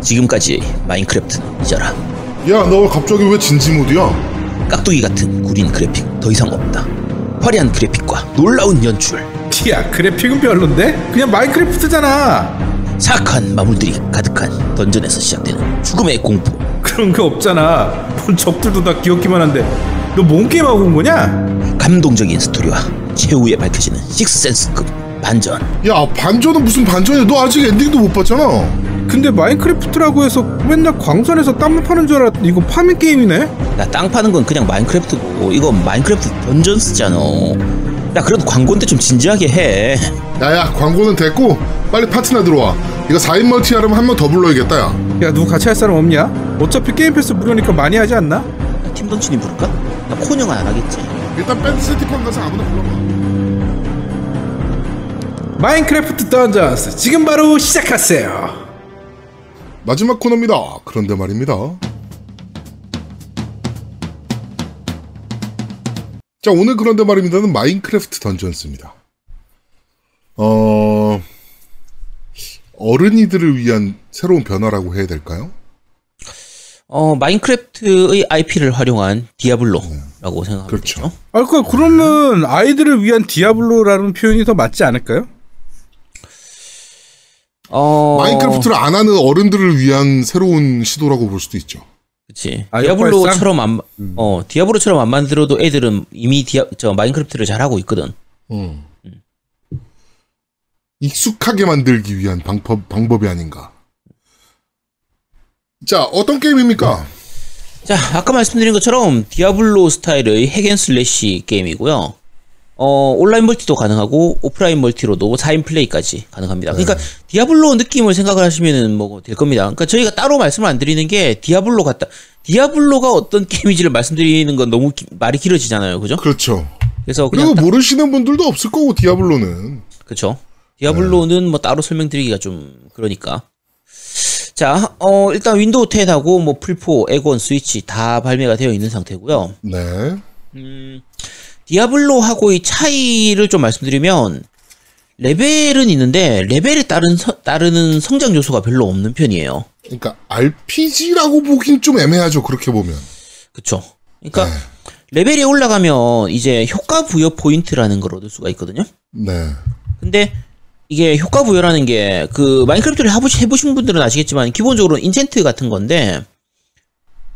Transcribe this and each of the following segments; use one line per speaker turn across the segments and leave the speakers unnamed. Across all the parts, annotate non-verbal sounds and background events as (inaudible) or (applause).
지금까지 마인크래프트는 잊어라.
야, 너 갑자기 왜 진지 모드야?
깍두기 같은 구린 그래픽 더 이상 없다. 화려한 그래픽과 놀라운 연출,
야 그래픽은 별론데? 그냥 마인크래프트잖아
사악한 마물들이 가득한 던전에서 시작되는 죽음의 공포.
그런 거 없잖아 뭔 적들도 다 귀엽기만 한데 너 뭔 게임 하고 온 거냐?
감동적인 스토리와 최후에 밝혀지는 식스센스급 반전.
야, 반전은 무슨 반전이야? 너 아직 엔딩도 못 봤잖아.
근데 마인크래프트라고 해서 맨날 광산에서 땅 파는 줄 알았더니 이거 farming 게임이네?
야 땅 파는 건 그냥 마인크래프트고 이거 마인크래프트 던전스잖아. 야 그래도 광고인데 좀 진지하게 해.
야야, 광고는 됐고 빨리 파트너 들어와. 이거 4인 멀티 하려면 한명더 불러야겠다, 야.
야 누구 같이 할 사람 없냐? 어차피 게임 패스 무료니까 많이 하지 않나?
야, 팀 던치님 부를까? 나 코녕은 안 하겠지.
일단 밴드 채팅방 가서 아무나 불러봐.
마인크래프트 던전스 지금 바로 시작하세요
마지막 코너입니다. 그런데 말입니다. 자, 오늘 그런데 말입니다는 마인크래프트 던전스입니다. 어, 어른이들을 위한 새로운 변화라고 해야 될까요?
어 마인크래프트의 IP를 활용한 디아블로라고 생각하면
그렇죠.
되죠.
아, 그 그러면 아이들을 위한 디아블로라는 표현이 더 맞지 않을까요?
어
마인크래프트를 안 하는 어른들을 위한 새로운 시도라고 볼 수도 있죠.
그치.
아,
디아블로처럼 안, 어, 디아블로처럼 안 만들어도 애들은 이미 디아, 저 마인크래프트를 잘 하고 있거든.
음. 익숙하게 만들기 위한 방법, 방법이 아닌가. 자, 어떤 게임입니까?
자, 아까 말씀드린 것처럼 디아블로 스타일의 hack and slash 게임이고요. 어, 온라인 멀티도 가능하고 오프라인 멀티로도 4인 플레이까지 가능합니다. 그러니까 디아블로 느낌을 생각을 하시면은 뭐 될 겁니다. 그러니까 저희가 따로 말씀을 안 드리는 게 디아블로 같다. 디아블로가 어떤 (laughs) 게임인지를 말씀드리는 건 너무 기- 말이 길어지잖아요. 그죠?
그렇죠.
그래서
그리고
딱-
모르시는 분들도 없을 거고, 디아블로는.
그쵸. 디아블로는 뭐 따로 설명드리기가 좀 그러니까. 자, 어, 일단 윈도우 10하고 뭐 플포, 엑원, 스위치 다 발매가 되어 있는 상태고요.
네.
디아블로하고의 차이를 좀 말씀드리면 레벨은 있는데 레벨에 따른 서- 따르는 성장 요소가 별로 없는 편이에요.
그러니까 RPG라고 보긴 좀 애매하죠. 그렇게 보면.
그쵸. 그러니까 레벨이 올라가면 이제 효과 부여 포인트라는 걸 얻을 수가 있거든요.
네.
근데 이게 효과 부여라는 게 그 마인크래프트를 해보신 분들은 아시겠지만 기본적으로 enchant 같은 건데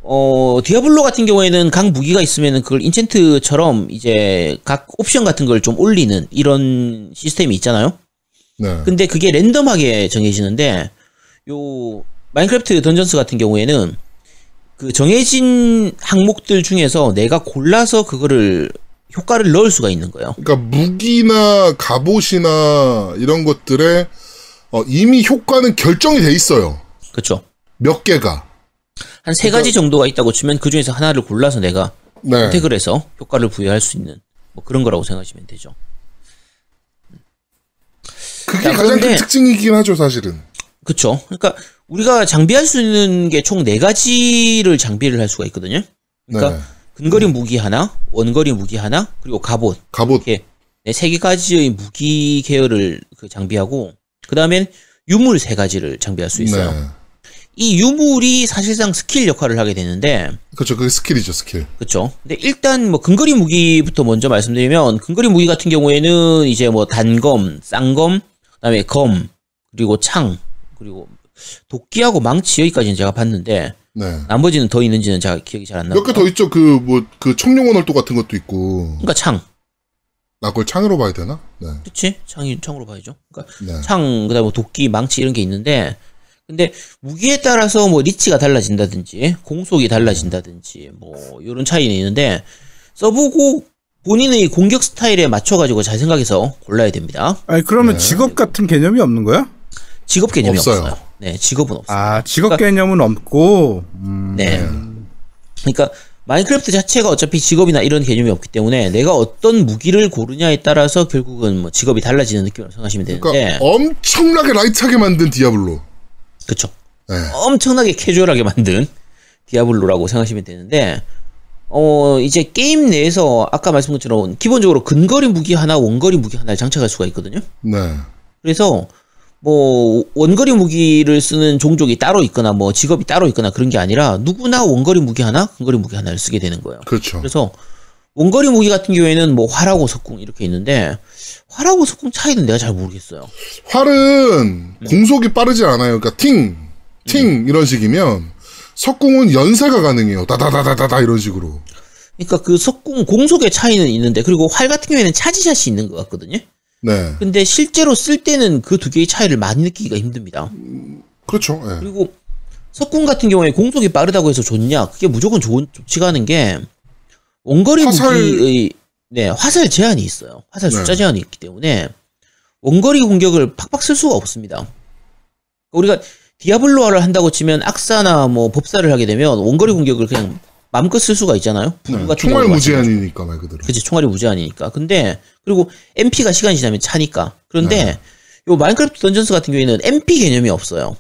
어 디아블로 같은 경우에는 각 무기가 있으면은 그걸 enchant처럼 이제 각 옵션 같은 걸 좀 올리는 이런 시스템이 있잖아요.
네.
근데 그게 random하게 정해지는데 요 마인크래프트 던전스 같은 경우에는 그 정해진 항목들 중에서 내가 골라서 그거를 효과를 넣을 수가 있는 거예요.
그러니까 무기나 갑옷이나 이런 것들에 어, 이미 효과는 결정이 돼 있어요.
그렇죠.
몇 개가.
한 세 가지 정도가 있다고 치면 그 중에서 하나를 골라서 내가
네.
선택을 해서 효과를 부여할 수 있는 뭐 그런 거라고 생각하시면 되죠.
그게
자,
가장 큰 특징이긴 하죠, 사실은.
그렇죠. 그러니까 우리가 장비할 수 있는 게 총 네 가지를 장비를 할 수가 있거든요. 그러니까
네.
근거리 무기 하나, 원거리 무기 하나, 그리고 갑옷
갑옷.
이렇게 네, 세 가지의 무기 계열을 그 장비하고 그 다음엔 유물 세 가지를 장비할 수 있어요.
네.
이 유물이 사실상 스킬 역할을 하게 되는데
그렇죠. 그게 스킬이죠, 스킬.
그렇죠. 근데 일단 뭐 근거리 무기부터 먼저 말씀드리면 근거리 무기 같은 경우에는 이제 뭐 단검, 쌍검, 그다음에 검, 그리고 창, 그리고 도끼하고 망치 여기까지는 제가 봤는데
네.
나머지는 더 있는지는 제가 기억이 잘 안 나요.
몇 개 더 있죠. 그, 뭐, 그 청룡원 얼도 같은 것도 있고.
그러니까 창,
나 그걸 창으로 봐야 되나? 네.
그렇지? 창이 창으로 봐야죠. 그러니까
네.
창, 그다음에 뭐 도끼, 망치 이런 게 있는데 근데 무기에 따라서 뭐 리치가 달라진다든지 공속이 달라진다든지 뭐 이런 차이는 있는데 써보고 본인의 공격 스타일에 맞춰가지고 잘 생각해서 골라야 됩니다.
아니 그러면 직업 같은 개념이 없는 거야?
직업 개념이
없어요.
없어요. 네, 직업은 없어요.
아 직업
그러니까-
개념은 없고 음,
네. 그러니까 마인크래프트 자체가 어차피 직업이나 이런 개념이 없기 때문에 내가 어떤 무기를 고르냐에 따라서 결국은 뭐 직업이 달라지는 느낌으로 생각하시면 되는데
그러니까 엄청나게 light하게 만든 디아블로.
그쵸.
네.
엄청나게 캐주얼하게 만든 디아블로라고 생각하시면 되는데, 어, 이제 게임 내에서 아까 말씀드린 것처럼 기본적으로 근거리 무기 하나, 원거리 무기 하나를 장착할 수가 있거든요.
네.
그래서 뭐 원거리 무기를 쓰는 종족이 따로 있거나 뭐 직업이 따로 있거나 그런 게 아니라 누구나 원거리 무기 하나, 근거리 무기 하나를 쓰게 되는 거예요.
그렇죠.
그래서 원거리 무기 같은 경우에는 뭐 활하고 석궁 이렇게 있는데 활하고 석궁 차이는 내가 잘 모르겠어요.
활은 공속이 빠르지 않아요. 그러니까 팅, 팅 이런 식이면 석궁은 연사가 가능해요. 다다다다다다 이런 식으로.
그러니까 그 석궁 공속의 차이는 있는데 그리고 활 같은 경우에는 차지샷이 있는 것 같거든요.
네.
근데 실제로 쓸 때는 그 두 개의 차이를 많이 느끼기가 힘듭니다.
그렇죠. 예.
그리고 석궁 같은 경우에 공속이 빠르다고 해서 좋냐? 그게 무조건 좋은 좋지가 않은 게 원거리
화살-
무기의 네 화살 제한이 있어요. 화살
네.
숫자 제한이 있기 때문에 원거리 공격을 팍팍 쓸 수가 없습니다. 우리가 디아블로화를 한다고 치면 악사나 뭐 법사를 하게 되면 원거리 공격을 그냥 마음껏 쓸 수가 있잖아요. 불
네. 총알 무제한이니까 말 그대로.
그치 총알이 무제한이니까 근데 그리고 MP가 시간이 지나면 차니까 그런데
네.
요 마인크래프트 던전스 같은 경우에는 MP 개념이 없어요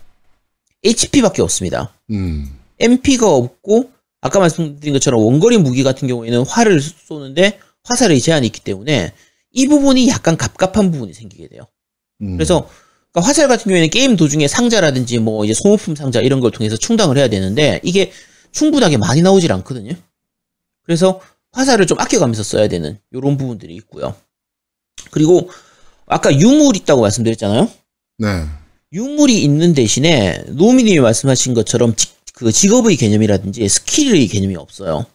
HP밖에 없습니다
음.
MP가 없고 아까 말씀드린 것처럼 원거리 무기 같은 경우에는 활을 쏘는데 화살의 제한이 있기 때문에 이 부분이 약간 갑갑한 부분이 생기게 돼요
음.
그래서 그러니까 화살 같은 경우에는 게임 도중에 상자라든지 뭐 이제 소모품 상자 이런 걸 통해서 충당을 해야 되는데 이게 충분하게 많이 나오질 않거든요. 그래서 화살을 좀 아껴가면서 써야 되는 이런 부분들이 있고요. 그리고 아까 유물 있다고 말씀드렸잖아요.
네.
유물이 있는 대신에 노미님이 말씀하신 것처럼 직, 그 직업의 개념이라든지 스킬의 개념이 없어요.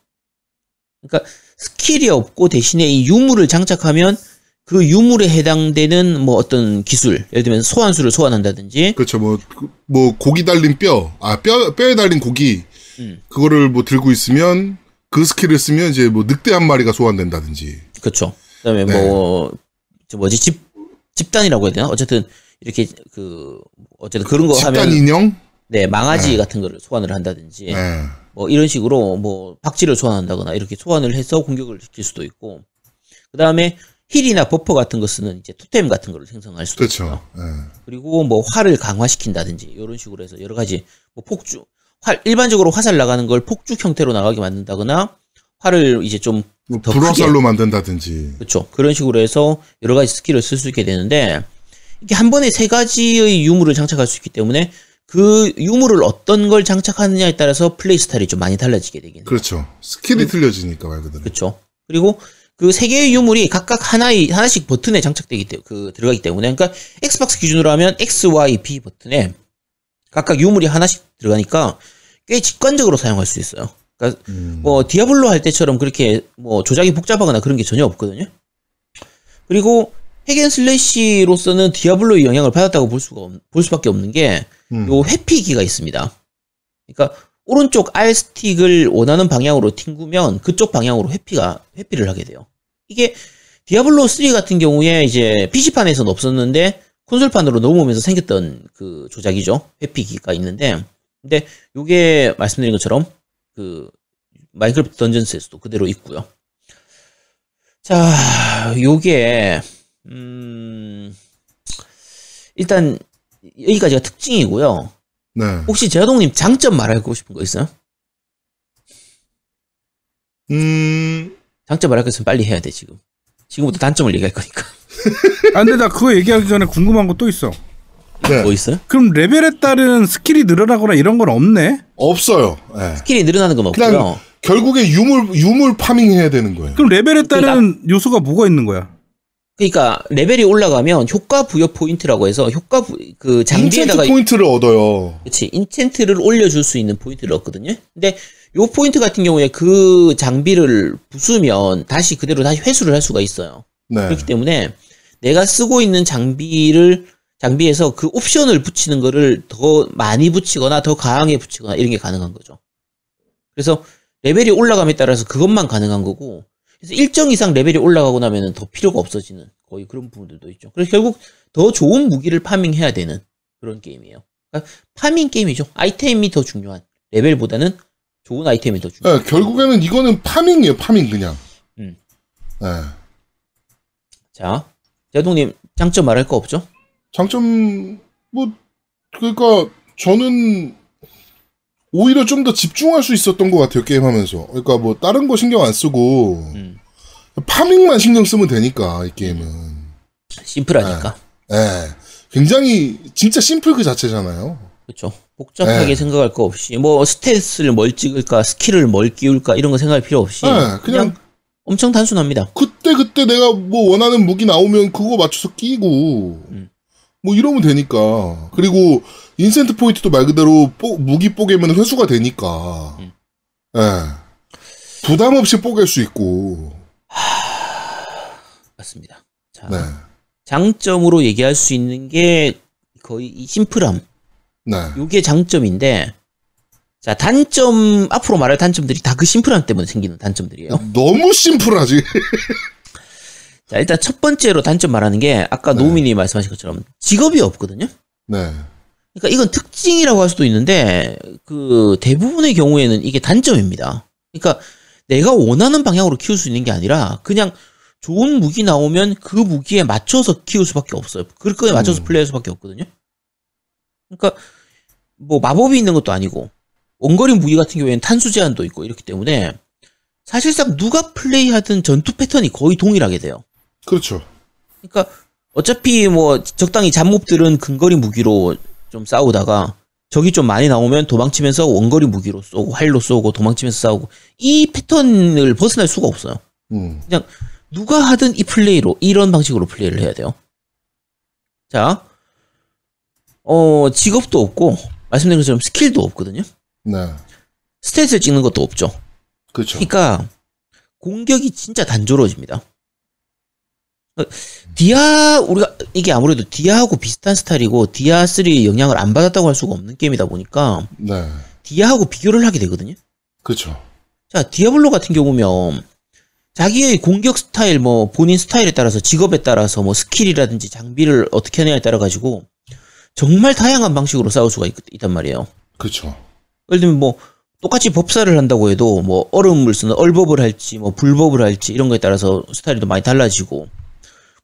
그러니까 스킬이 없고 대신에 이 유물을 장착하면 그 유물에 해당되는 뭐 어떤 기술, 예를 들면 소환수를 소환한다든지,
그렇죠. 뭐, 그- 뭐, 고기 달린 뼈, 아, 뼈, 뼈에 달린 고기,
음.
그거를 뭐 들고 있으면, 그 스킬을 쓰면 이제 뭐 늑대 한 마리가 소환된다든지.
그렇죠. 그다음에
네.
뭐, 저 뭐지 짚 짚단이라고 해야 되나? 어쨌든 이렇게 그 어쨌든 그런 거
짚단
하면
인형?
네 망아지 같은 거를 소환을 한다든지,
네.
뭐 이런 식으로 뭐 박쥐를 소환한다거나 이렇게 소환을 해서 공격을 시킬 수도 있고, 그 다음에 heal이나 buff 같은 거 쓰는 이제 토템 같은 거를 생성할 수도.
그렇죠. 예.
그리고 뭐 활을 강화시킨다든지 이런 식으로 해서 여러 가지 뭐 폭죽 활 일반적으로 화살 나가는 걸 폭죽 형태로 나가게 만든다거나 활을 이제 좀뭐더
불화살로 만든다든지.
그렇죠 그런 식으로 해서 여러 가지 스킬을 쓸 수 있게 되는데 이게 한 번에 세 가지의 유물을 장착할 수 있기 때문에 그 유물을 어떤 걸 장착하느냐에 따라서 플레이 스타일이 좀 많이 달라지게 되긴 해요.
그렇죠. 스킬이
음.
틀려지니까 말 그대로.
그렇죠. 그리고 그 세 개의 유물이 각각 하나의 하나씩 버튼에 장착되기 때문에 그 들어가기 때문에 그러니까 엑스박스 기준으로 하면 X, Y, B 버튼에 각각 유물이 하나씩 들어가니까 꽤 직관적으로 사용할 수 있어요. 그러니까
음.
뭐 디아블로 할 때처럼 그렇게 뭐 조작이 복잡하거나 그런 게 전혀 없거든요. 그리고 hack and slash로서는 디아블로의 영향을 받았다고 볼 수가 없, 볼 수밖에 없는 게
음.
요 회피기가 있습니다. 그러니까 오른쪽 R 스틱을 원하는 방향으로 튕구면 그쪽 방향으로 회피가 회피를 하게 돼요. 이게 디아블로 3 같은 경우에 이제 PC판에서는 없었는데 콘솔판으로 넘어오면서 생겼던 그 조작이죠. 회피기가 있는데 근데 요게 말씀드린 것처럼 그 마인크래프트 던전스에서도 그대로 있고요. 자, 요게 음 일단 여기까지가 특징이고요.
네.
혹시 제아동님 장점 말하고 싶은 거 있어요?
음,
장점 말할 거 있으면 빨리 해야 돼 지금. 지금부터 단점을 얘기할 거니까. (laughs)
아 근데 나 그거 얘기하기 전에 궁금한 거 또 있어.
네.
뭐 있어요?
그럼 레벨에 따른 스킬이 늘어나거나 이런 건 없네?
없어요. 예.
스킬이 늘어나는 건 없고요.
그냥 결국에 유물, 유물 farming 해야 되는 거예요.
그럼 레벨에 따른 요소가 뭐가 있는 거야?
그러니까 레벨이 올라가면 효과 부여 포인트라고 해서 효과 부, 그 장비에다가
enchant 포인트를 얻어요.
그렇지 enchant를 올려줄 수 있는 포인트를 얻거든요. 근데 요 포인트 같은 경우에 그 장비를 부수면 다시 그대로 다시 회수를 할 수가 있어요.
네.
그렇기 때문에 내가 쓰고 있는 장비를 장비에서 그 옵션을 붙이는 거를 더 많이 붙이거나 더 강하게 붙이거나 이런 게 가능한 거죠. 그래서 레벨이 올라감에 따라서 그것만 가능한 거고 그래서 일정 이상 레벨이 올라가고 나면은 더 필요가 없어지는 거의 그런 부분들도 있죠. 그래서 결국 더 좋은 무기를 파밍해야 되는 그런 게임이에요. 그러니까 farming 게임이죠. 아이템이 더 중요한 레벨보다는 좋은 아이템이 더 중요한.
예, 결국에는 이거는 farming이에요, farming 그냥.
음.
예.
자, 제동님 장점 말할 거 없죠?
장점 뭐 그러니까 저는 오히려 좀 더 집중할 수 있었던 것 같아요 게임 하면서 그러니까 뭐 다른 거 신경 안 쓰고
음.
farming만 신경 쓰면 되니까 이 게임은
심플하니까.
예 굉장히 진짜 심플 그 자체잖아요.
그렇죠. 복잡하게
네.
생각할 거 없이 뭐 stat을 뭘 찍을까, 스킬을 뭘 끼울까 이런 거 생각할 필요 없이
네,
그냥,
그냥
엄청 단순합니다.
그때 그때 내가 뭐 원하는 무기 나오면 그거 맞춰서 끼고
음.
뭐 이러면 되니까 그리고 enchant 포인트도 말 그대로 뽀- 무기 뽀개면 회수가 되니까
음.
예 부담 없이 뽀갤 수 있고
맞습니다. 자,
네
장점으로 얘기할 수 있는 게 거의 이 심플함.
네.
요게 장점인데 자, 단점 앞으로 말할 단점들이 다 그 심플함 때문에 생기는 단점들이에요.
너무 심플하지 (laughs)
자, 일단 첫 번째로 단점 말하는 게 아까
네.
노우미님이 말씀하신 것처럼 직업이 없거든요.
네
그러니까 이건 특징이라고 할 수도 있는데 그 대부분의 경우에는 이게 단점입니다. 그러니까 내가 원하는 방향으로 키울 수 있는 게 아니라 그냥 좋은 무기 나오면 그 무기에 맞춰서 키울 수밖에 없어요. 그 거에 맞춰서
음.
플레이할 수밖에 없거든요. 그러니까 뭐 마법이 있는 것도 아니고 원거리 무기 같은 경우에는 탄수 제한도 있고 이렇기 때문에 사실상 누가 플레이하든 전투 패턴이 거의 동일하게 돼요.
그렇죠
그러니까 어차피 뭐 적당히 잡몹들은 근거리 무기로 좀 싸우다가 적이 좀 많이 나오면 도망치면서 원거리 무기로 쏘고 활로 쏘고 도망치면서 싸우고 이 패턴을 벗어날 수가 없어요.
음
그냥 누가 하든 이 플레이로 이런 방식으로 플레이를 해야 돼요. 자, 어 직업도 없고 말씀드린 것처럼 스킬도 없거든요.
네
stat을 찍는 것도 없죠.
그렇죠
그러니까 공격이 진짜 단조로워집니다. 어, 디아 우리가 이게 아무래도 디아하고 비슷한 스타일이고 디아 3 영향을 안 받았다고 할 수가 없는 게임이다 보니까
네
디아하고 비교를 하게 되거든요.
그렇죠
자, 디아블로 같은 경우면 자기의 공격 스타일 뭐 본인 스타일에 따라서 직업에 따라서 뭐 스킬이라든지 장비를 어떻게 하냐에 따라 가지고 정말 다양한 방식으로 싸울 수가 있, 있단 말이에요.
그렇죠
예를 들면 뭐 똑같이 법사를 한다고 해도 뭐 얼음을 쓰는 얼법을 할지 뭐 불법을 할지 이런 거에 따라서 스타일이 또 많이 달라지고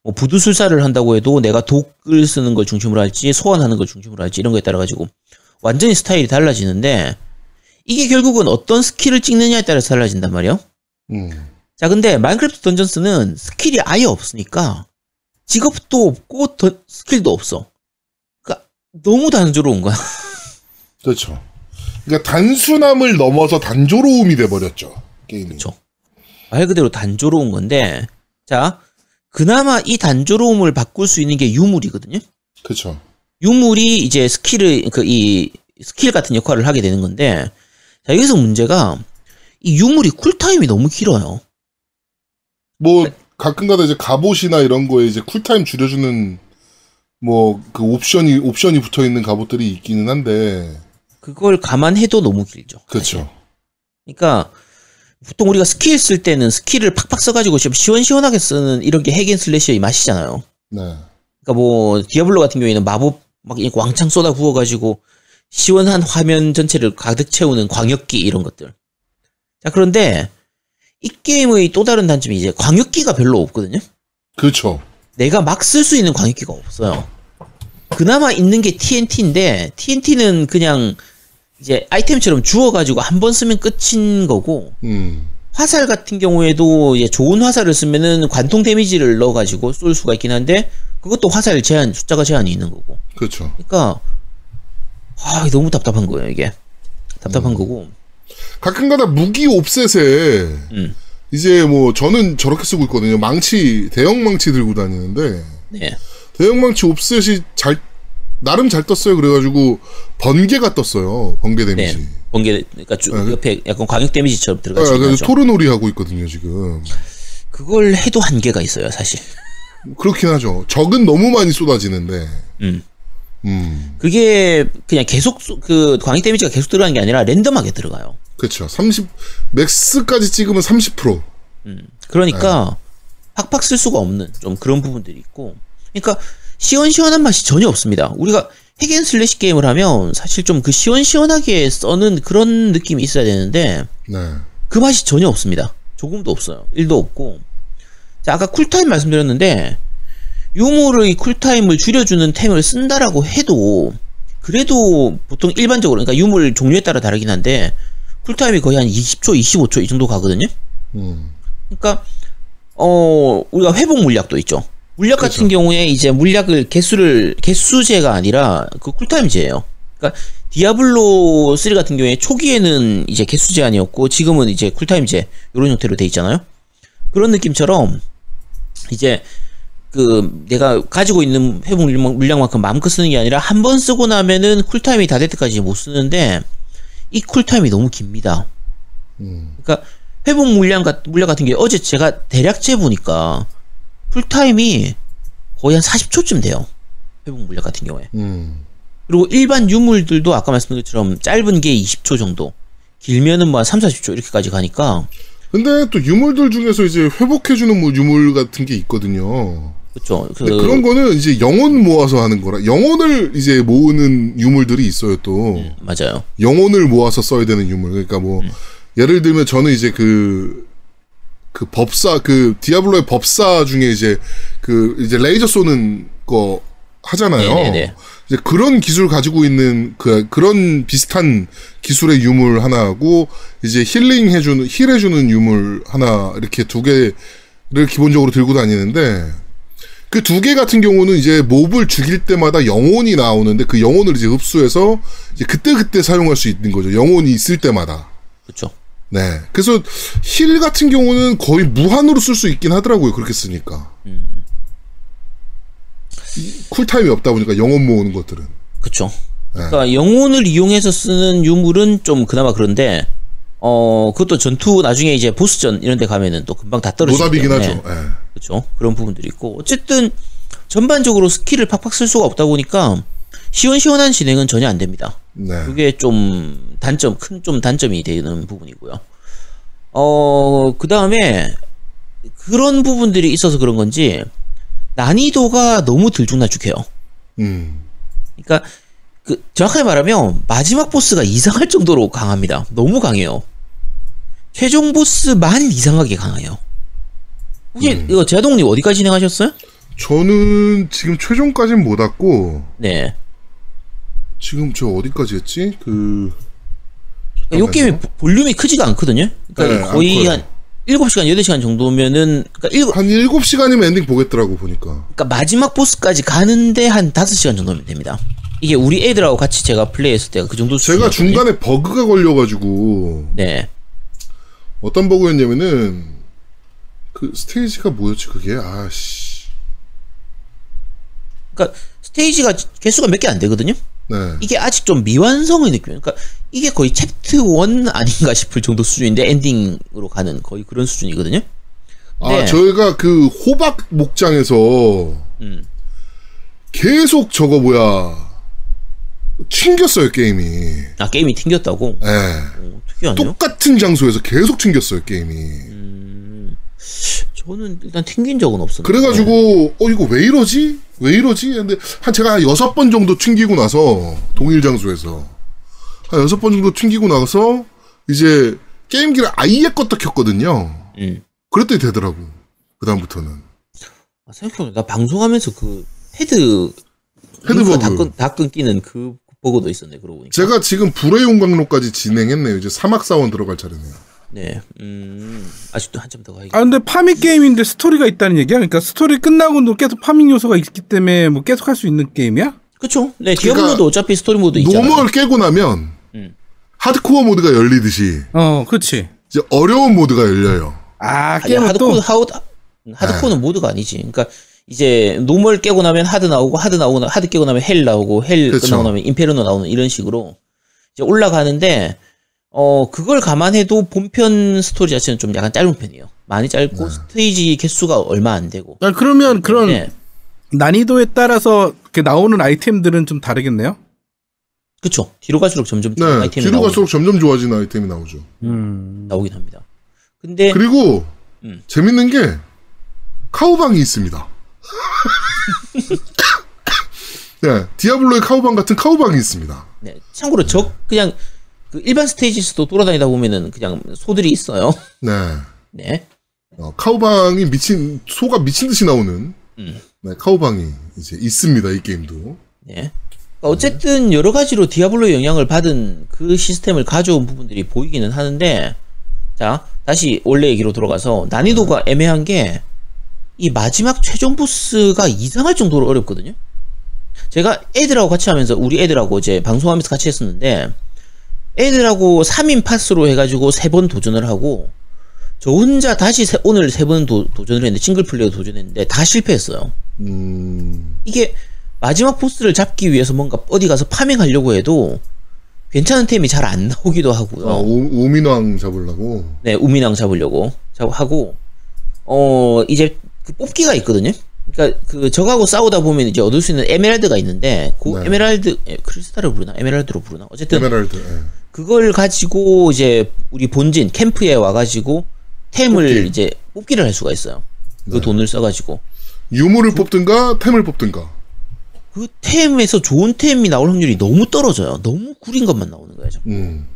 뭐 부두술사를 한다고 해도 내가 독을 쓰는 걸 중심으로 할지 소환하는 걸 중심으로 할지 이런 거에 따라 가지고 완전히 스타일이 달라지는데 이게 결국은 어떤 스킬을 찍느냐에 따라서 달라진단 말이에요.
음
자 근데 마인크래프트 던전스는 스킬이 아예 없으니까 직업도 없고 더- 스킬도 없어. 그러니까 너무 단조로운 거야. (laughs)
그렇죠 그러니까 단순함을 넘어서 단조로움이 돼 버렸죠 게임이
그렇죠. 말 그대로 단조로운 건데, 자, 그나마 이 단조로움을 바꿀 수 있는 게 유물이거든요.
그렇죠
유물이 이제 스킬을, 그, 이, 스킬 같은 역할을 하게 되는 건데, 자, 여기서 문제가, 이 유물이 쿨타임이 너무 길어요.
뭐 가끔가다 이제 갑옷이나 이런 거에 이제 쿨타임 줄여주는 뭐 그 옵션이 옵션이 붙어 있는 갑옷들이 있기는 한데
그걸 감안해도 너무 길죠.
그렇죠.
그러니까, 보통 우리가 스킬 쓸 때는 스킬을 팍팍 써가지고 좀 시원시원하게 쓰는 이런 게 hack and slash의 맛이잖아요.
네.
그러니까 뭐 디아블로 같은 경우에는 마법 막 왕창 쏟아 부어가지고 시원한 화면 전체를 가득 채우는 광역기 이런 것들. 자 그런데 이 게임의 또 다른 단점이 이제 광역기가 별로 없거든요.
그렇죠.
내가 막 쓸 수 있는 광역기가 없어요. 그나마 있는 게 TNT인데 TNT는 그냥 이제 아이템처럼 주워가지고 한 번 쓰면 끝인 거고
음.
화살 같은 경우에도 이제 좋은 화살을 쓰면은 관통 데미지를 넣어가지고 쏠 수가 있긴 한데 그것도 화살 제한 숫자가 제한이 있는 거고.
그렇죠.
그러니까 아 너무 답답한 거예요 이게 답답한 거고.
가끔가다 무기 옵셋에
음.
이제 뭐 저는 저렇게 쓰고 있거든요. 망치 대형 망치 들고 다니는데
네.
대형 망치 옵셋이 잘 나름 잘 떴어요. 그래가지고 번개가 떴어요. 번개 데미지.
네. 번개 그러니까 쭉
네.
옆에 약간 광역 데미지처럼
아,
들어가지
그래서
않죠.
토르놀이 하고 있거든요 지금.
그걸 해도 한계가 있어요 사실.
그렇긴 하죠. 적은 너무 많이 쏟아지는데.
음.
음.
그게 그냥 계속 쏘- 그 광역 데미지가 계속 들어가는 게 아니라 랜덤하게 들어가요.
그렇죠. 30 max까지 찍으면 30%.
음. 그러니까 팍팍 쓸 수가 없는 좀 그런 부분들이 있고. 그러니까 시원시원한 맛이 전혀 없습니다. 우리가 hack and slash 게임을 하면 사실 좀 그 시원시원하게 써는 그런 느낌이 있어야 되는데
네.
그 맛이 전혀 없습니다. 조금도 없어요. 1도 없고. 자, 아까 쿨타임 말씀드렸는데 유물의 쿨타임을 줄여주는 템을 쓴다라고 해도 그래도 보통 일반적으로 그러니까 유물 종류에 따라 다르긴 한데 쿨타임이 거의 한 20초, 25초 이 정도 가거든요.
음.
그러니까 어 우리가 회복 물약도 있죠. 물약 같은 경우에 이제 물약을 개수를 개수제가 아니라 그 쿨타임제예요. 그러니까 디아블로 3 같은 경우에 초기에는 이제 개수 제한이었고 지금은 이제 쿨타임제 이런 형태로 돼 있잖아요. 그런 느낌처럼 이제 그 내가 가지고 있는 회복 물량- 물량만큼 마음껏 쓰는 게 아니라 한 번 쓰고 나면은 쿨타임이 다 될 때까지 못 쓰는데 이 쿨타임이 너무 깁니다.
음.
그러니까 회복 물량 같 물량 같은 게 어제 제가 대략 재 보니까 쿨타임이 거의 한 40초쯤 돼요. 회복 물량 같은 경우에.
음.
그리고 일반 유물들도 아까 말씀드린 것처럼 짧은 게 20초 정도, 길면은 뭐 3, 40초 이렇게까지 가니까
근데 또 유물들 중에서 이제 회복해주는 뭐 유물 같은 게 있거든요.
그렇죠. 그
그런 거는 이제 영혼 모아서 하는 거라 영혼을 이제 모으는 유물들이 있어요 또
맞아요.
영혼을 모아서 써야 되는 유물 그러니까 뭐 예를 들면 저는 이제 그 그 법사 그 디아블로의 법사 중에 이제 그 이제 레이저 쏘는 거 하잖아요.
네네네.
이제 그런 기술 가지고 있는 그 그런 비슷한 기술의 유물 하나하고 이제 힐링 해주는 heal 해주는 유물 하나 이렇게 두 개를 기본적으로 들고 다니는데 그 두 개 같은 경우는 이제 몹을 죽일 때마다 영혼이 나오는데 그 영혼을 이제 흡수해서 이제 그때 그때 사용할 수 있는 거죠. 영혼이 있을 때마다.
그렇죠.
네. 그래서 heal 같은 경우는 거의 무한으로 쓸 수 있긴 하더라고요. 그렇게 쓰니까. 이 쿨타임이 없다 보니까 영혼 모으는 것들은.
그렇죠. 그러니까 영혼을 이용해서 쓰는 유물은 좀 그나마 그런데 어 그것도 전투 나중에 이제 보스전 이런 데 가면은 또 금방 다 떨어지기
노답이긴
때문에
하죠. 예.
그렇죠. 그런 부분들이 있고 어쨌든 전반적으로 스킬을 팍팍 쓸 수가 없다 보니까 시원시원한 진행은 전혀 안 됩니다.
네.
그게 좀 단점 큰 좀 단점이 되는 부분이고요. 어 그다음에 그런 부분들이 있어서 그런 건지 난이도가 너무 들쭉날쭉해요.
음.
그러니까 그 정확하게 말하면 마지막 보스가 이상할 정도로 강합니다. 너무 강해요. 최종 보스만 이상하게 강해요. 혹시
음.
이거 제동님 어디까지 진행하셨어요?
저는 지금 최종까지는 못 왔고
네.
지금 저 어디까지 했지? 그
이 게임이 보- 볼륨이 크지가 않거든요. 그러니까
네, 안
거의. 한 7시간, 8시간 정도면은 그러니까, 일곱,
한 7시간이면 엔딩 보겠더라고 보니까.
그러니까 마지막 보스까지 가는데 한 5시간 정도면 됩니다. 이게 우리 애들하고 같이 제가 플레이했을 때가 그 정도
제가. 중간에 버그가 걸려 가지고
네.
어떤 버그였냐면은 그 스테이지가 뭐였지 그게 아씨
그러니까 스테이지가 개수가 몇 개 안 되거든요.
네
이게 아직 좀 미완성의 느낌. 그러니까 이게 거의 챕터 1 아닌가 싶을 정도 수준인데 엔딩으로 가는 거의 그런 수준이거든요.
아
네.
저희가 그 호박 목장에서
음.
계속 저거 뭐야 튕겼어요 게임이
아 게임이 튕겼다고.
예
어, 특이하네요.
똑같은 장소에서 계속 튕겼어요 게임이
저는 일단 튕긴 적은 없었는데.
그래가지고 어 이거 왜 이러지 왜 이러지 근데 한 제가 한 여섯 번 정도 튕기고 나서 동일 장소에서 한 여섯 번 정도 튕기고 나서 이제 게임기를 아예 껐다 켰거든요
음.
그랬더니 되더라고 그 다음부터는
아, 생각해보니까 나 방송하면서 그 헤드
헤드
링크가
버그.
다, 끊, 다 끊기는 그 버그도 있었네. 그러고 보니까.
제가 지금 불의 용광로까지 진행했네요 이제 사막 사원 들어갈 차례네요
네. 음. 아직도 한참 더 가야겠.
아 근데 파밍 게임인데 스토리가 있다는 얘기야? 그러니까 스토리 끝나고도 계속 파밍 요소가 있기 때문에 뭐 계속 할 수 있는 게임이야?
그쵸? 네.
그러니까
디아블로도 어차피 스토리 모드 있잖아요.
normal 깨고 나면
음.
하드코어 모드가 열리듯이
어, 그렇지.
이제 어려운 모드가 열려요
아 게임은
하드코어
또
하드 하드코어는 모드가 아니지. 그러니까 이제 normal 깨고 나면 hard 나오고 hard 나오고 나- hard 깨고 나면 hell 나오고 hell
그쵸.
끝나고 나면 inferno 나오는 이런 식으로 이제 올라가는데 어 그걸 감안해도 본편 스토리 자체는 좀 약간 짧은 편이에요. 많이 짧고 스테이지 개수가 얼마 안 되고.
아, 그러면 그런
네.
난이도에 따라서 나오는 아이템들은 좀 다르겠네요.
그쵸. 뒤로 갈수록 점점
네
아이템이
뒤로 갈수록 점점 좋아지는 아이템이 나오죠
음.
나오긴 합니다. 근데
그리고
음.
재밌는 게 카우방이 있습니다. (laughs) 네, 디아블로의 카우방 같은 카우방이 있습니다.
네, 참고로 저 그냥 그 일반 스테이지에서도 돌아다니다 보면은 그냥 소들이 있어요.
네, (laughs)
네.
어, 카우방이 미친 소가 미친 듯이 나오는
음.
네, 카우방이 이제 있습니다. 이 게임도.
네. 그러니까 어쨌든 여러 가지로 디아블로의 영향을 받은 그 시스템을 가져온 부분들이 보이기는 하는데 자 다시 원래 얘기로 돌아가서 난이도가 애매한 게 이 마지막 최종 보스가 이상할 정도로 어렵거든요. 제가 애들하고 같이 하면서 우리 애들하고 이제 방송하면서 같이 했었는데 애들하고 3인 파스로 해가지고 세 번 도전을 하고 저 혼자 다시 세- 오늘 세 번 도전을 했는데 싱글 플레이어 도전했는데 다 실패했어요.
음,
이게 마지막 보스를 잡기 위해서 뭔가 어디 가서 파밍하려고 해도 괜찮은 템이 잘 안 나오기도 하고요.
아, 오, 오민왕 잡으려고.
네, 우민왕 잡으려고 잡 하고 어 이제 그 뽑기가 있거든요. 그러니까 그 적하고 싸우다 보면 이제 얻을 수 있는 에메랄드가 있는데 그
네.
에메랄드 예, 크리스탈을 부르나 에메랄드로 부르나 어쨌든
에메랄드. 예.
그걸 가지고 이제 우리 본진 캠프에 와가지고 템을
뽑기.
이제 뽑기를 할 수가 있어요. 그
네.
돈을 써가지고
유물을 뽑든가 템을 뽑든가.
그 템에서 좋은 템이 나올 확률이 너무 떨어져요. 너무 구린 것만 나오는 거예요.
음,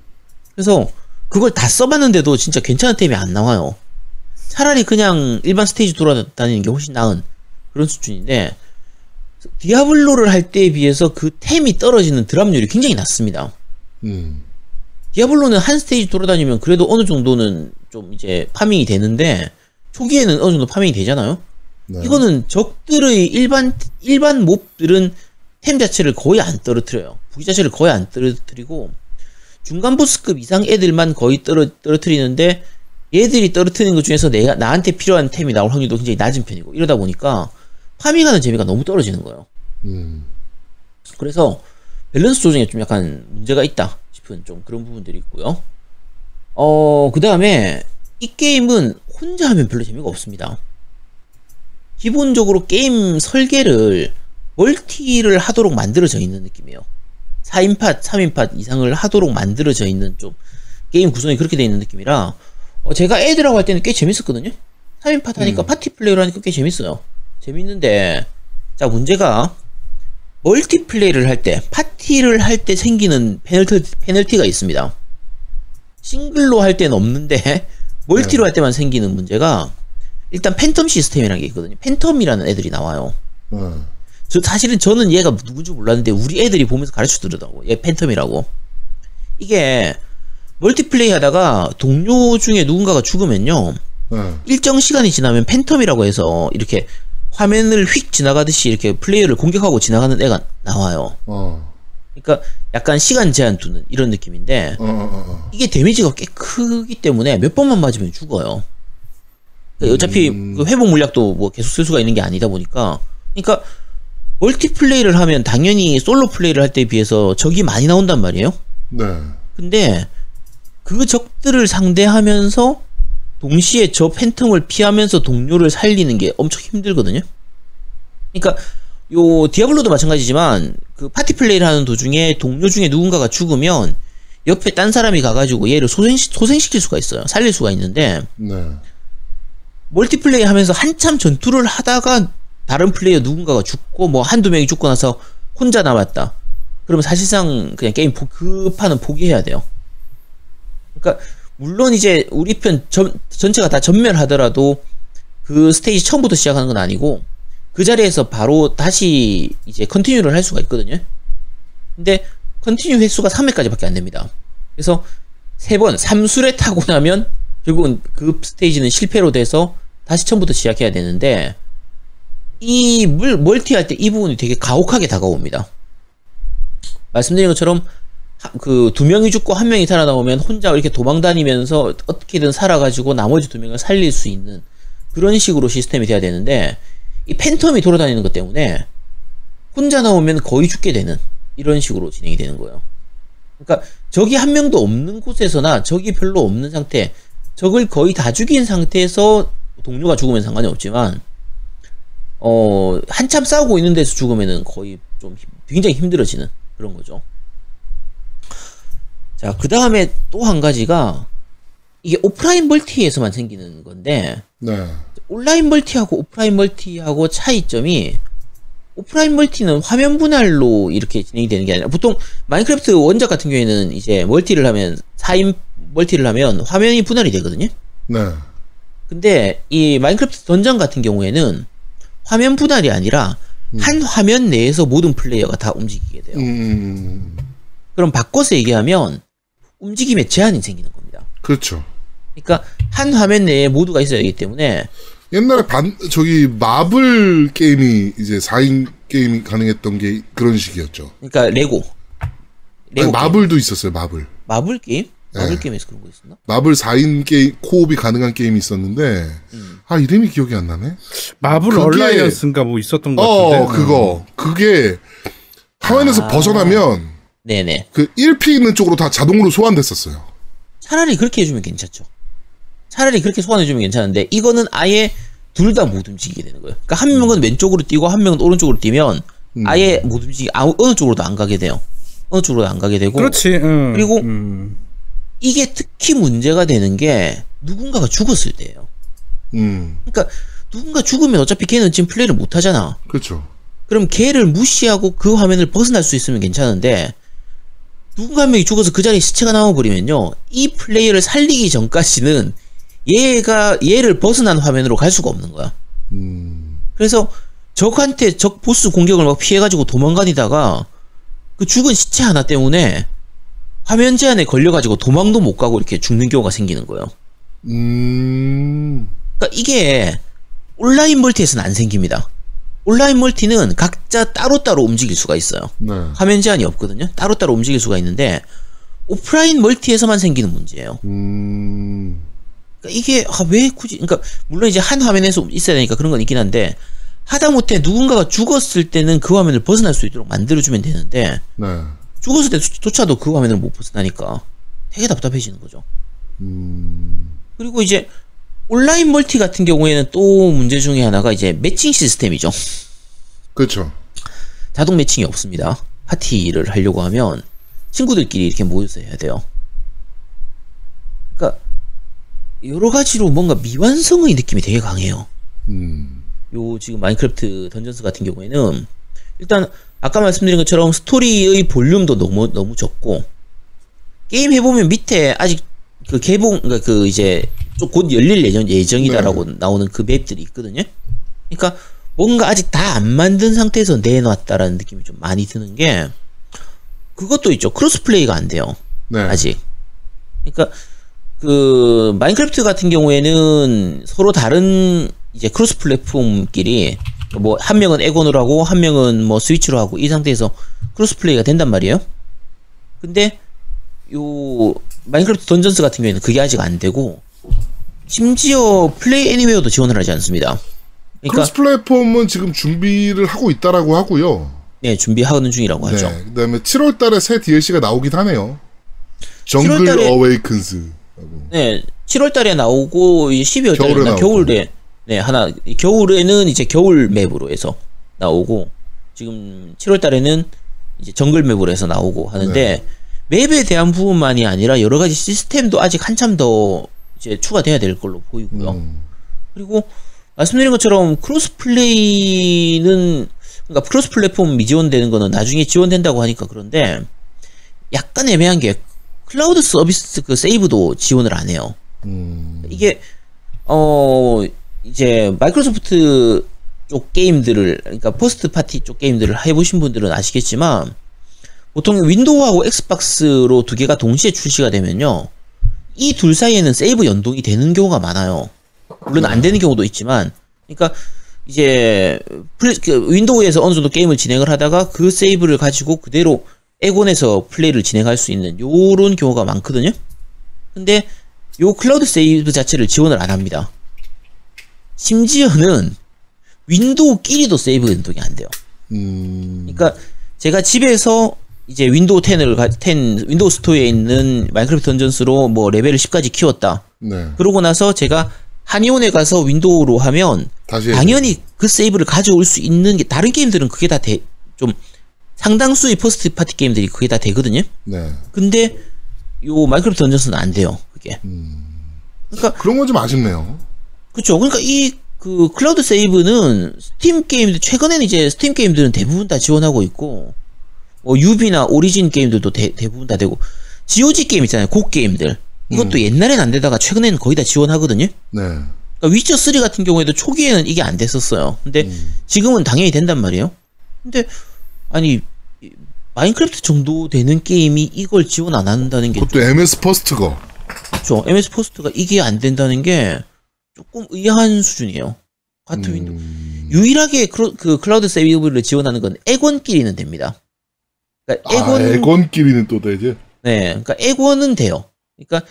그래서 그걸 다 써봤는데도 진짜 괜찮은 템이 안 나와요. 차라리 그냥 일반 스테이지 돌아다니는 게 훨씬 나은 그런 수준인데 디아블로를 할 때에 비해서 그 템이 떨어지는 drop률이 굉장히 낮습니다.
음,
디아블로는 한 스테이지 돌아다니면 그래도 어느 정도는 좀 이제 farming이 되는데 초기에는 어느 정도 farming이 되잖아요.
네.
이거는 적들의 일반 일반 몹들은 템 자체를 거의 안 떨어뜨려요. 무기 자체를 거의 안 떨어뜨리고 중간 보스급 이상 애들만 거의 떨어 떨어뜨리는데 얘들이 떨어뜨리는 것 중에서 내가 나한테 필요한 템이 나올 확률도 굉장히 낮은 편이고 이러다 보니까 farming하는 재미가 너무 떨어지는 거예요.
음,
그래서 밸런스 조정에 좀 약간 문제가 있다 싶은 좀 그런 부분들이 있고요. 어, 그 다음에 이 게임은 혼자 하면 별로 재미가 없습니다. 기본적으로 게임 설계를 멀티를 하도록 만들어져 있는 느낌이에요. 4인팟, 3인팟 이상을 하도록 만들어져 있는 좀 게임 구성이 그렇게 되어 있는 느낌이라 어, 제가 애들하고 할 때는 꽤 재밌었거든요. 3인팟 하니까 파티 플레이를 하니까 꽤 재밌어요. 재밌는데 자 문제가 multiplay를 할 때, 파티를 할 때 생기는 페널티, 페널티가 있습니다. 싱글로 할 때는 없는데, (laughs) 멀티로 할 때만 생기는 문제가, 일단 팬텀 시스템이라는 게 있거든요. phantom이라는 애들이 나와요.
어,
저, 사실은 저는 얘가 누군지 몰랐는데, 우리 애들이 보면서 가르쳐 주더라고. 얘 phantom이라고. 이게, multiplay 하다가 동료 중에 누군가가 죽으면요,
어,
일정 시간이 지나면 phantom이라고 해서, 이렇게 화면을 휙 지나가듯이 이렇게 플레이어를 공격하고 지나가는 애가 나와요.
어,
그러니까 약간 시간 제한 두는 이런 느낌인데
어, 어, 어, 어.
이게 데미지가 꽤 크기 때문에 몇 번만 맞으면 죽어요. 그러니까 어차피 그 회복 물약도 뭐 계속 쓸 수가 있는 게 아니다 보니까 그러니까 멀티플레이를 하면 당연히 솔로 플레이를 할 때에 비해서 적이 많이 나온단 말이에요.
네.
근데 그 적들을 상대하면서 동시에 저 팬텀을 피하면서 동료를 살리는 게 엄청 힘들거든요. 그러니까 요 디아블로도 마찬가지지만 그 파티 플레이를 하는 도중에 동료 중에 누군가가 죽으면 옆에 딴 사람이 가가지고 얘를 소생시, 소생시킬 수가 있어요. 살릴 수가 있는데
네.
multiplay 하면서 한참 전투를 하다가 다른 플레이어 누군가가 죽고 뭐 한두 명이 죽고 나서 혼자 남았다. 그러면 사실상 그냥 게임 포, 그 판은 포기해야 돼요. 그러니까 물론 이제 우리 편 전, 전체가 다 전멸하더라도 그 스테이지 처음부터 시작하는 건 아니고 그 자리에서 바로 다시 이제 continue를 할 수가 있거든요. 근데 continue 횟수가 3회까지밖에 안 됩니다. 그래서 세 번, 3술에 타고 나면 결국은 그 스테이지는 실패로 돼서 다시 처음부터 시작해야 되는데 이물 멀티할 때 이 부분이 되게 가혹하게 다가옵니다. 말씀드린 것처럼 그 두 명이 죽고 한 명이 살아나오면 혼자 이렇게 도망 다니면서 어떻게든 살아가지고 나머지 두 명을 살릴 수 있는 그런 식으로 시스템이 돼야 되는데 이 팬텀이 돌아다니는 것 때문에 혼자 나오면 거의 죽게 되는 이런 식으로 진행이 되는 거예요. 그러니까 적이 한 명도 없는 곳에서나 적이 별로 없는 상태, 적을 거의 다 죽인 상태에서 동료가 죽으면 상관이 없지만 어 한참 싸우고 있는 데서 죽으면은 거의 좀 힘- 굉장히 힘들어지는 그런 거죠. 자, 그 다음에 또 한 가지가 이게 오프라인 멀티에서만 생기는 건데
네.
온라인 멀티하고 오프라인 멀티하고 차이점이 오프라인 멀티는 화면 분할로 이렇게 진행이 되는 게 아니라 보통 마인크래프트 원작 같은 경우에는 이제 멀티를 하면 4인 멀티를 하면 화면이 분할이 되거든요.
네.
근데 이 마인크래프트 던전 같은 경우에는 화면 분할이 아니라 한 화면 내에서 모든 플레이어가 다 움직이게 돼요.
음,
그럼 바꿔서 얘기하면 움직임에 제한이 생기는 겁니다.
그렇죠.
그러니까 한 화면 내에 모두가 있어야 하기 때문에
옛날에 반 저기 마블 게임이 이제 4인 게임이 가능했던 게 그런 식이었죠.
그러니까 레고.
아니,
레고 게임.
마블도 있었어요. 마블.
마블 게임? 마블
네.
게임에서 그런 거 있었나?
마블 4인 게임 co-op이 가능한 게임이 있었는데
음.
아 이름이 기억이 안 나네.
마블
그게-
Alliance인가 뭐 있었던 것 같은데.
그거 그게 화면에서
아.
벗어나면
네네.
그 1P 있는 쪽으로 다 자동으로 소환됐었어요.
차라리 그렇게 해주면 괜찮죠. 차라리 그렇게 소환해주면 괜찮은데 이거는 아예 둘 다 못 움직이게 되는 거예요. 그러니까 한 명은 왼쪽으로 뛰고 한 명은 오른쪽으로 뛰면 아예 못 움직이 아무 어느 쪽으로도 안 가게 돼요. 어느 쪽으로도 안 가게 되고
그렇지. 응.
그리고
음.
이게 특히 문제가 되는 게 누군가가 죽었을 때예요.
음
그러니까 누군가 죽으면 어차피 걔는 지금 플레이를 못 하잖아.
그렇죠.
그럼 걔를 무시하고 그 화면을 벗어날 수 있으면 괜찮은데 누군가 한 명이 죽어서 그 자리에 시체가 나와버리면요 이 플레이어를 살리기 전까지는 얘가 얘를 벗어난 화면으로 갈 수가 없는 거야.
음
그래서 적한테 적 보스 공격을 막 피해가지고 도망가다가 그 죽은 시체 하나 때문에 화면 제한에 걸려가지고 도망도 못 가고 이렇게 죽는 경우가 생기는 거예요.
음,
그러니까 이게 온라인 멀티에서는 안 생깁니다 온라인 멀티는 각자 따로따로 움직일 수가 있어요
네.
화면 제한이 없거든요. 따로따로 움직일 수가 있는데 오프라인 멀티에서만 생기는 문제예요.
음,
그러니까 이게 아, 왜 굳이 그러니까 물론 이제 한 화면에서 있어야 되니까 그런 건 있긴 한데 하다못해 누군가가 죽었을 때는 그 화면을 벗어날 수 있도록 만들어주면 되는데
네.
죽었을 때조차도 그 화면을 못 벗어나니까 되게 답답해지는 거죠.
음,
그리고 이제 온라인 멀티 같은 경우에는 또 문제 중에 하나가 이제 매칭 시스템이죠.
그렇죠.
자동 매칭이 없습니다. 파티를 하려고 하면 친구들끼리 이렇게 모여서 해야 돼요. 그러니까 여러 가지로 뭔가 미완성의 느낌이 되게 강해요.
음,
요 지금 마인크래프트 던전스 같은 경우에는 일단 아까 말씀드린 것처럼 스토리의 볼륨도 너무 너무 적고 게임 해보면 밑에 아직 그 개봉 그러니까 그 이제 좀 곧 열릴 예정 예정이다라고 나오는 그 맵들이 있거든요. 그러니까 뭔가 아직 다 안 만든 상태에서 내놨다라는 느낌이 좀 많이 드는 게 그것도 있죠. cross-play가 안 돼요.
네.
아직. 그러니까 그 마인크래프트 같은 경우에는 서로 다른 이제 cross platform끼리 뭐 한 명은 엑원으로 하고 한 명은 뭐 스위치로 하고 이 상태에서 cross play가 된단 말이에요. 근데 요 마인크래프트 던전스 같은 경우에는 그게 아직 안 되고 심지어 Play Anywhere도 지원을 하지 않습니다. 그러니까
cross platform은 지금 준비를 하고 있다라고 하고요.
네, 준비하는 중이라고 하죠.
네. 그다음에 7월 달에 새 DLC가 나오긴 하네요. 정글
7월 달에-
Awakens.
네, 7월 달에 나오고 이제 12월
겨울에
달에
나오고.
겨울에 네, 하나 겨울에는 이제 겨울 맵으로 해서 나오고 지금 7월 달에는 이제 정글 맵으로 해서 나오고 하는데
네.
맵에 대한 부분만이 아니라 여러 가지 시스템도 아직 한참 더 이제 추가돼야 될 걸로 보이고요.
음,
그리고 말씀드린 것처럼 cross play는 그러니까 cross platform 미지원되는 거는 나중에 지원된다고 하니까 그런데 약간 애매한 게 클라우드 서비스 그 세이브도 지원을 안 해요.
음,
이게 어 이제 마이크로소프트 쪽 게임들을 그러니까 first party 쪽 게임들을 해보신 분들은 아시겠지만 보통 윈도우하고 엑스박스로 두 개가 동시에 출시가 되면요 이 둘 사이에는 세이브 연동이 되는 경우가 많아요 물론 안 되는 경우도 있지만 그러니까 이제 플레, 그 윈도우에서 어느 정도 게임을 진행을 하다가 그 세이브를 가지고 그대로 엑원에서 플레이를 진행할 수 있는 요런 경우가 많거든요 근데 요 cloud save 자체를 지원을 안 합니다. 심지어는 윈도우끼리도 세이브 연동이 안 돼요.
음,
그러니까 제가 집에서 이제 윈도우 10을 가, 10 윈도우 스토어에 있는 마인크래프트 던전스로 뭐 레벨을 10까지 키웠다.
네.
그러고 나서 제가 한의원에 가서 윈도우로 하면
다시
당연히 그 세이브를 가져올 수 있는 게 다른 게임들은 그게 다 좀 상당수의 first party 게임들이 그게 다 되거든요.
네.
근데 요 마인크래프트 던전스는 안 돼요. 그게. 그러니까
그런 건 좀 아쉽네요.
그렇죠. 그러니까 이 그 cloud save는 스팀 게임들 최근에는 이제 스팀 게임들은 대부분 다 지원하고 있고 뭐 유비나 오리진 게임들도 대, 대부분 다 되고 GOG 게임 있잖아요. 곡 게임들 이것도 옛날엔 안 되다가 최근에는 거의 다 지원하거든요.
네.
그러니까 위쳐 3 같은 경우에도 초기에는 이게 안 됐었어요. 근데 지금은 당연히 된단 말이에요. 근데 아니 이- 마인크래프트 정도 되는 게임이 이걸 지원 안 한다는 게
그것도 MS first가.
그렇죠. MS first가 이게 안 된다는 게 조금 의아한 수준이에요. 같은
음.
윈도우. 유일하게 크로- 그 cloud save를 지원하는 건 엑원끼리는 됩니다. 그러니까 엑원,
아, 엑원끼리는 또 되지.
네, 그러니까 엑원은 돼요. 그러니까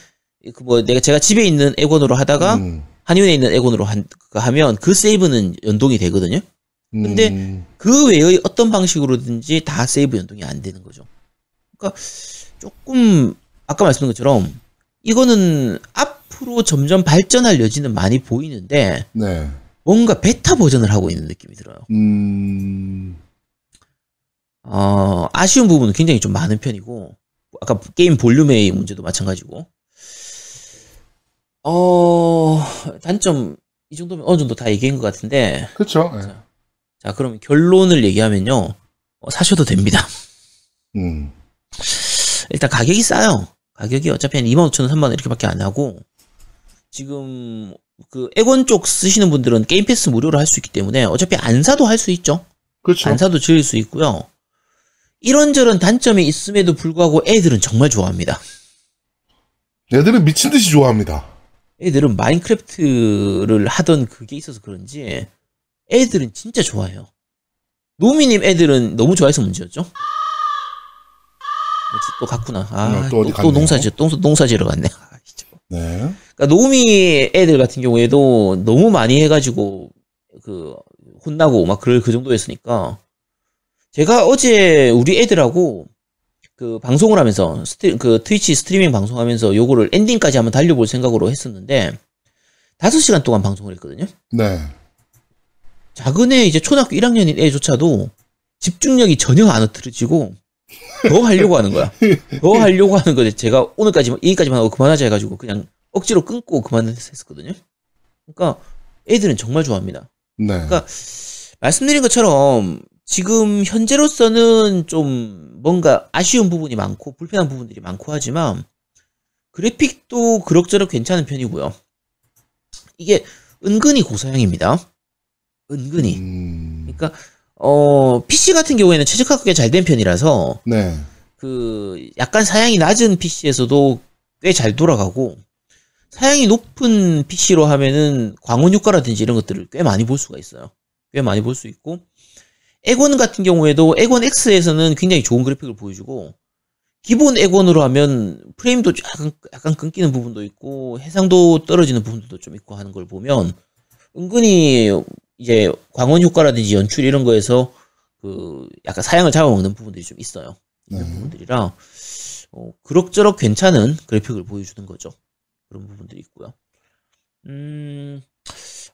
그 뭐 내가 제가 집에 있는 엑원으로 하다가
음.
한의원에 있는 엑원으로 한, 그 하면 그 세이브는 연동이 되거든요. 근데
음.
그 외의 어떤 방식으로든지 다 세이브 연동이 안 되는 거죠. 그러니까 조금 아까 말씀드린 것처럼 이거는 앞으로 점점 발전할 여지는 많이 보이는데
네.
뭔가 베타 버전을 하고 있는 느낌이 들어요.
음.
어, 아쉬운 부분은 굉장히 좀 많은 편이고 아까 게임 볼륨의 문제도 마찬가지고 어 단점 이 정도면 어느 정도 다 얘기한 것 같은데
그렇죠. 예.
자 그럼 결론을 얘기하면요 어, 사셔도 됩니다.
음.
일단 가격이 싸요. 가격이 어차피 한 25,000원, 3만원 이렇게밖에 안 하고, 지금, 그, 액원 쪽 쓰시는 분들은 게임 패스 무료로 할 수 있기 때문에 어차피 안 사도 할 수 있죠.
그렇죠.
안 사도 즐길 수 있고요. 이런저런 단점이 있음에도 불구하고 애들은 정말 좋아합니다.
얘들은 미친 듯이 좋아합니다.
애들은 마인크래프트를 하던 그게 있어서 그런지, 애들은 진짜 좋아해요. 노미님 애들은 너무 좋아해서 문제였죠? 또 갔구나. 아,
어, 또
또, 또
갔네요.
농사, 지- 농사, 농사 지러 갔네. 아, 진짜.
네.
그러니까 노미 애들 같은 경우에도 너무 많이 해가지고 그 혼나고 막 그럴 그 정도였으니까 제가 어제 우리 애들하고 그 방송을 하면서 스트, 그 트위치 스트리밍 방송하면서 요거를 엔딩까지 한번 달려볼 생각으로 했었는데 5시간 동안 방송을 했거든요.
네.
작은 애 이제 초등학교 1학년인 애조차도 집중력이 전혀 안 흐트러지고 더 하려고 하는 거야. 더 하려고 하는 거지. 제가 오늘까지만 여기까지만 하고 그만하자 해가지고 그냥 억지로 끊고 그만했었거든요. 그러니까 애들은 정말 좋아합니다.
네.
그러니까 말씀드린 것처럼 지금 현재로서는 좀 뭔가 아쉬운 부분이 많고 불편한 부분들이 많고 하지만 그래픽도 그럭저럭 괜찮은 편이고요. 이게 은근히 고사양입니다. 은근히.
음.
그러니까 어 PC 같은 경우에는 최적화가 꽤잘된 편이라서
네.
그 약간 사양이 낮은 PC에서도 꽤 잘 돌아가고 사양이 높은 PC로 하면은 광원 효과라든지 이런 것들을 꽤 많이 볼 수가 있어요. 꽤 많이 볼 수 있고 에곤 같은 경우에도 에곤 X에서는 굉장히 좋은 그래픽을 보여주고 기본 에곤으로 하면 프레임도 약간 약간 끊기는 부분도 있고 해상도 떨어지는 부분도 좀 있고 하는 걸 보면 은근히 이제 광원 효과라든지 연출 이런 거에서 그 약간 사양을 잡아먹는 부분들이 좀 있어요. 있는
네.
부분들이라 어, 그럭저럭 괜찮은 그래픽을 보여주는 거죠. 그런 부분들이 있고요. 음,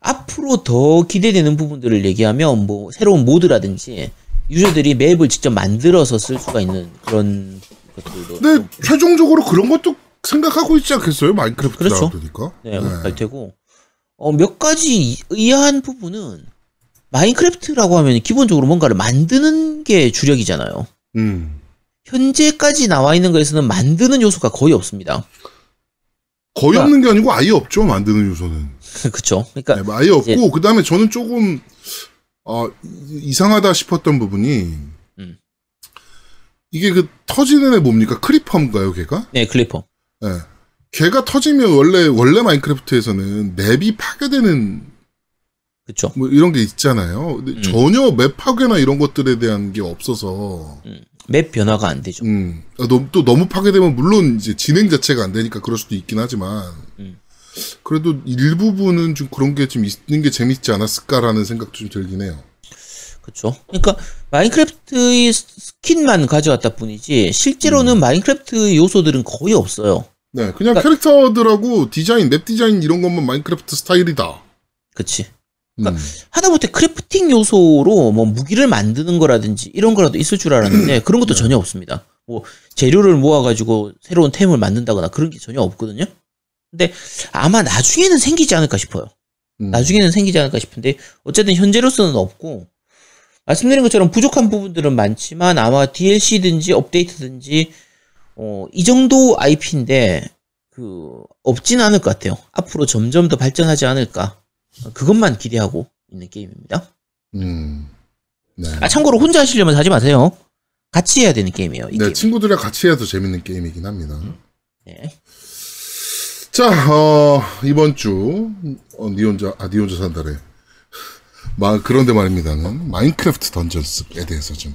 앞으로 더 기대되는 부분들을 얘기하면 뭐 새로운 모드라든지 유저들이 맵을 직접 만들어서 쓸 수가 있는 그런 것들도
근데
좀,
최종적으로 그런 것도 생각하고 있지 않겠어요? 마인크래프트
그렇죠.
나오니까.
네, 갈 테고 어, 몇 가지 이- 의아한 부분은 마인크래프트라고 하면 기본적으로 뭔가를 만드는 게 주력이잖아요.
음.
현재까지 나와 있는 거에서는 만드는 요소가 거의 없습니다.
거의
그러니까-
없는 게 아니고 아예 없죠. 만드는 요소는. (laughs)
그쵸? 그러니까
네, 아예 없고 그다음에 저는 조금 어, 이- 이상하다 싶었던 부분이
음.
이게 그 터지는 애 뭡니까? 크리퍼인가요, 걔가?
네 크리퍼.
예. 걔가 터지면 원래 원래 마인크래프트에서는 맵이 파괴되는
그쵸?
뭐 이런 게 있잖아요. 근데
음.
전혀 맵 파괴나 이런 것들에 대한 게 없어서
맵 변화가 안 되죠.
음. 아, 또 너무 파괴되면 물론 이제 진행 자체가 안 되니까 그럴 수도 있긴 하지만
음.
그래도 일부분은 좀 그런 게 좀 있는 게 재밌지 않았을까라는 생각도 좀 들긴 해요.
그쵸? 그러니까 마인크래프트의 스- 스킨만 가져왔다 뿐이지
음.
실제로는 마인크래프트 요소들은 거의 없어요.
네, 그냥
그러니까-
캐릭터들하고 디자인, 맵 디자인 이런 것만 마인크래프트 스타일이다.
그 치?
음.
하다못해 crafting 요소로 뭐 무기를 만드는 거라든지 이런 거라도 있을 줄 알았는데 (clears throat) 그런 것도 전혀 없습니다. 뭐 재료를 모아가지고 새로운 템을 만든다거나 그런 게 전혀 없거든요. 근데 아마 나중에는 생기지 않을까 싶어요.
음.
나중에는 생기지 않을까 싶은데 어쨌든 현재로서는 없고 말씀드린 것처럼 부족한 부분들은 많지만 아마 DLC든지 업데이트든지 어, 이 정도 IP인데 그 없진 않을 것 같아요. 앞으로 점점 더 발전하지 않을까. 그것만 기대하고 있는 게임입니다.
음. 네.
아 참고로 혼자 하시려면 하지 마세요. 같이 해야 되는 게임이에요. 이
네,
게임.
친구들이랑 같이 해야 더 재밌는 게임이긴 합니다.
네.
자, 어, 이번 주, 어, 니 혼자, 아, 니 혼자 산다래. 마, 그런데 말입니다는 마인크래프트 던전스에 대해서 좀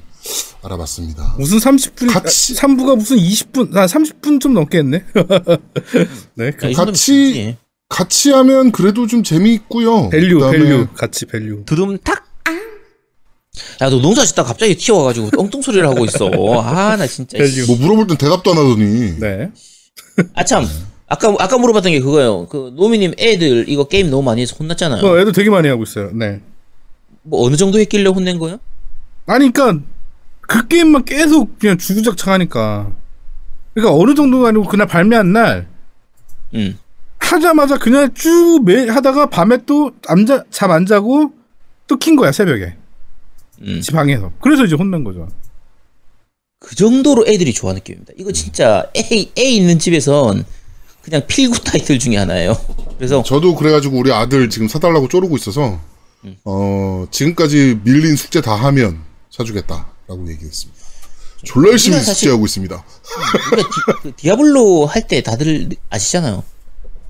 알아봤습니다.
무슨 30분
같이-
3부가 무슨 20분 한 30분 좀 넘게 했네. (laughs) 네. 그
정도면
같이-. 같이 하면 그래도 좀 재미있고요.
밸류
그다음에
밸류 같이 밸류.
두둠탁. 야, 너 농사 짓다 갑자기 튀어와가지고 엉뚱 소리를 하고 있어. 아, 나 진짜.
value.
뭐 물어볼 땐 대답도 안 하더니.
네.
아, 참. 아까, 아까 물어봤던 게 그거예요. 그, 노미님 애들 이거 게임 너무 많이 해서 혼났잖아요.
어, 애도 되게 많이 하고 있어요. 네.
뭐 어느 정도 했길래 혼낸 거예요?
아니 그러니까 그 게임만 계속 그냥 주구장창 하니까 그러니까 어느 정도가 아니고 그날 발매한 날
응.
하자마자 그냥 쭉 매, 하다가 밤에 또 잠자 잠 안 자고 또 킨 거야 새벽에
음.
집 방에서 그래서 이제 혼난 거죠.
그 정도로 애들이 좋아하는 게임입니다. 이거 진짜 애, 애 있는 집에선 그냥 필구 타이틀 중에 하나예요. 그래서
저도 그래가지고 우리 아들 지금 사달라고 쪼르고 있어서, 어, 지금까지 밀린 숙제 다 하면 사주겠다라고 얘기했습니다. 졸라 열심히 숙제하고 있습니다.
우리가 디, 그 디아블로 할 때 다들 아시잖아요.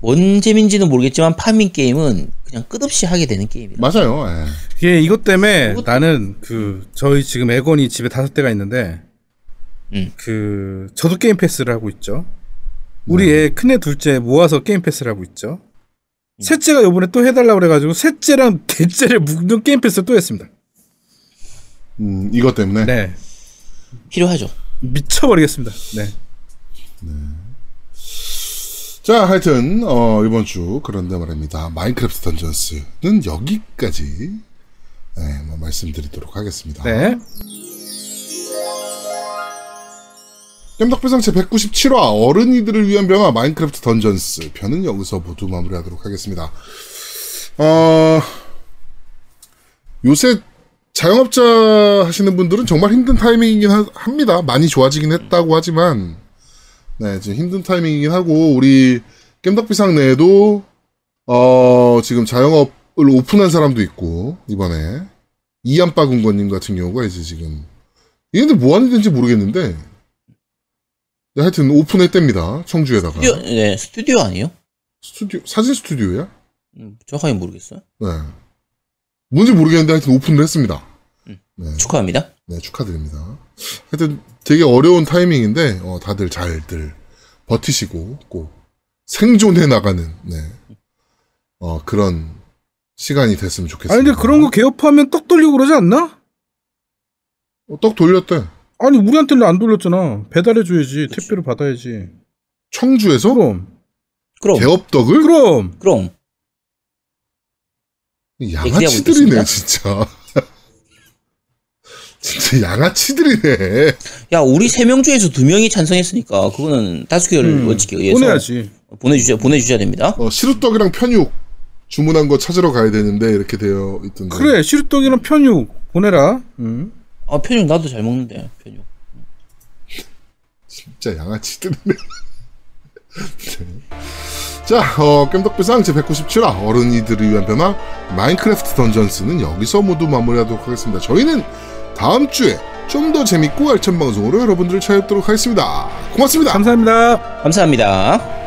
뭔 재미인지는 모르겠지만 farming 게임은 그냥 끝없이 하게 되는 게임이라.
맞아요. 예.
이게 이것 때문에
그것도-
나는 그 저희 지금 엑원이 집에 다섯 대가 있는데
음.
그 저도 게임 패스를 하고 있죠. 우리 애 큰애 둘째 모아서 게임 패스를 하고 있죠. 셋째가 요번에 또 해달라고 그래가지고 셋째랑 (laughs) 넷째를 묶는 게임 패스를 또 했습니다.
음, 이것 때문에.
네.
필요하죠.
미쳐버리겠습니다. 네.
자, 하여튼, 어, 이번 주, 그런데 말입니다. 마인크래프트 던전스는 여기까지, 네, 뭐 말씀드리도록 하겠습니다.
네.
깸덕비상 제 197화 어른이들을 위한 변화 마인크래프트 던전스 편은 여기서 모두 마무리하도록 하겠습니다. 어, 요새 자영업자 하시는 분들은 정말 힘든 타이밍이긴 하- 합니다. 많이 좋아지긴 했다고 하지만 네, 지금 힘든 타이밍이긴 하고 우리 깸덕비상 내에도 어, 지금 자영업을 오픈한 사람도 있고 이번에 이안빠 군건님 같은 경우가 이제 지금 얘네들 뭐 하는 데인지 모르겠는데 네, 하여튼 오픈했답니다. 청주에다가.
스튜디오, 네, 스튜디오 아니에요?
스튜디오, 사진 스튜디오야?
음, 정확하게 모르겠어요.
네. 뭔지 모르겠는데 하여튼 오픈을 했습니다. 네,
축하합니다.
네, 축하드립니다. 하여튼 되게 어려운 타이밍인데, 어, 다들 잘들 버티시고, 꼭 생존해 나가는, 네. 어, 그런 시간이 됐으면 좋겠습니다.
아니 근데 그런 거 개업하면 떡 돌리고 그러지 않나?
어, 떡 돌렸대.
아니 우리한테는 안 돌렸잖아. 배달해 줘야지. 택배로 받아야지.
청주에서
그럼.
그럼,
개업떡을?
그럼.
그럼.
양아치들이네,
있겠습니다.
진짜. 진짜 양아치들이네.
야, 우리 세 명 중에서 두 명이 찬성했으니까 그거는 다수 결
음,
원칙에 의해서
보내야지.
보내주셔 보내주셔야 됩니다.
어, 시루떡이랑 편육 주문한 거 찾으러 가야 되는데 이렇게 되어 있던데.
그래 시루떡이랑 편육 보내라. 응.
아, 편육 나도 잘 먹는데 편육.
진짜 양아치들이네. 네. (laughs) 자, 어, 깸덕비상 제 197화 어른이들을 위한 변화 마인크래프트 던전스는 여기서 모두 마무리하도록 하겠습니다. 저희는 다음 주에 좀 더 재밌고 알찬 방송으로 여러분들을 찾아뵙도록 하겠습니다. 고맙습니다.
감사합니다.
감사합니다.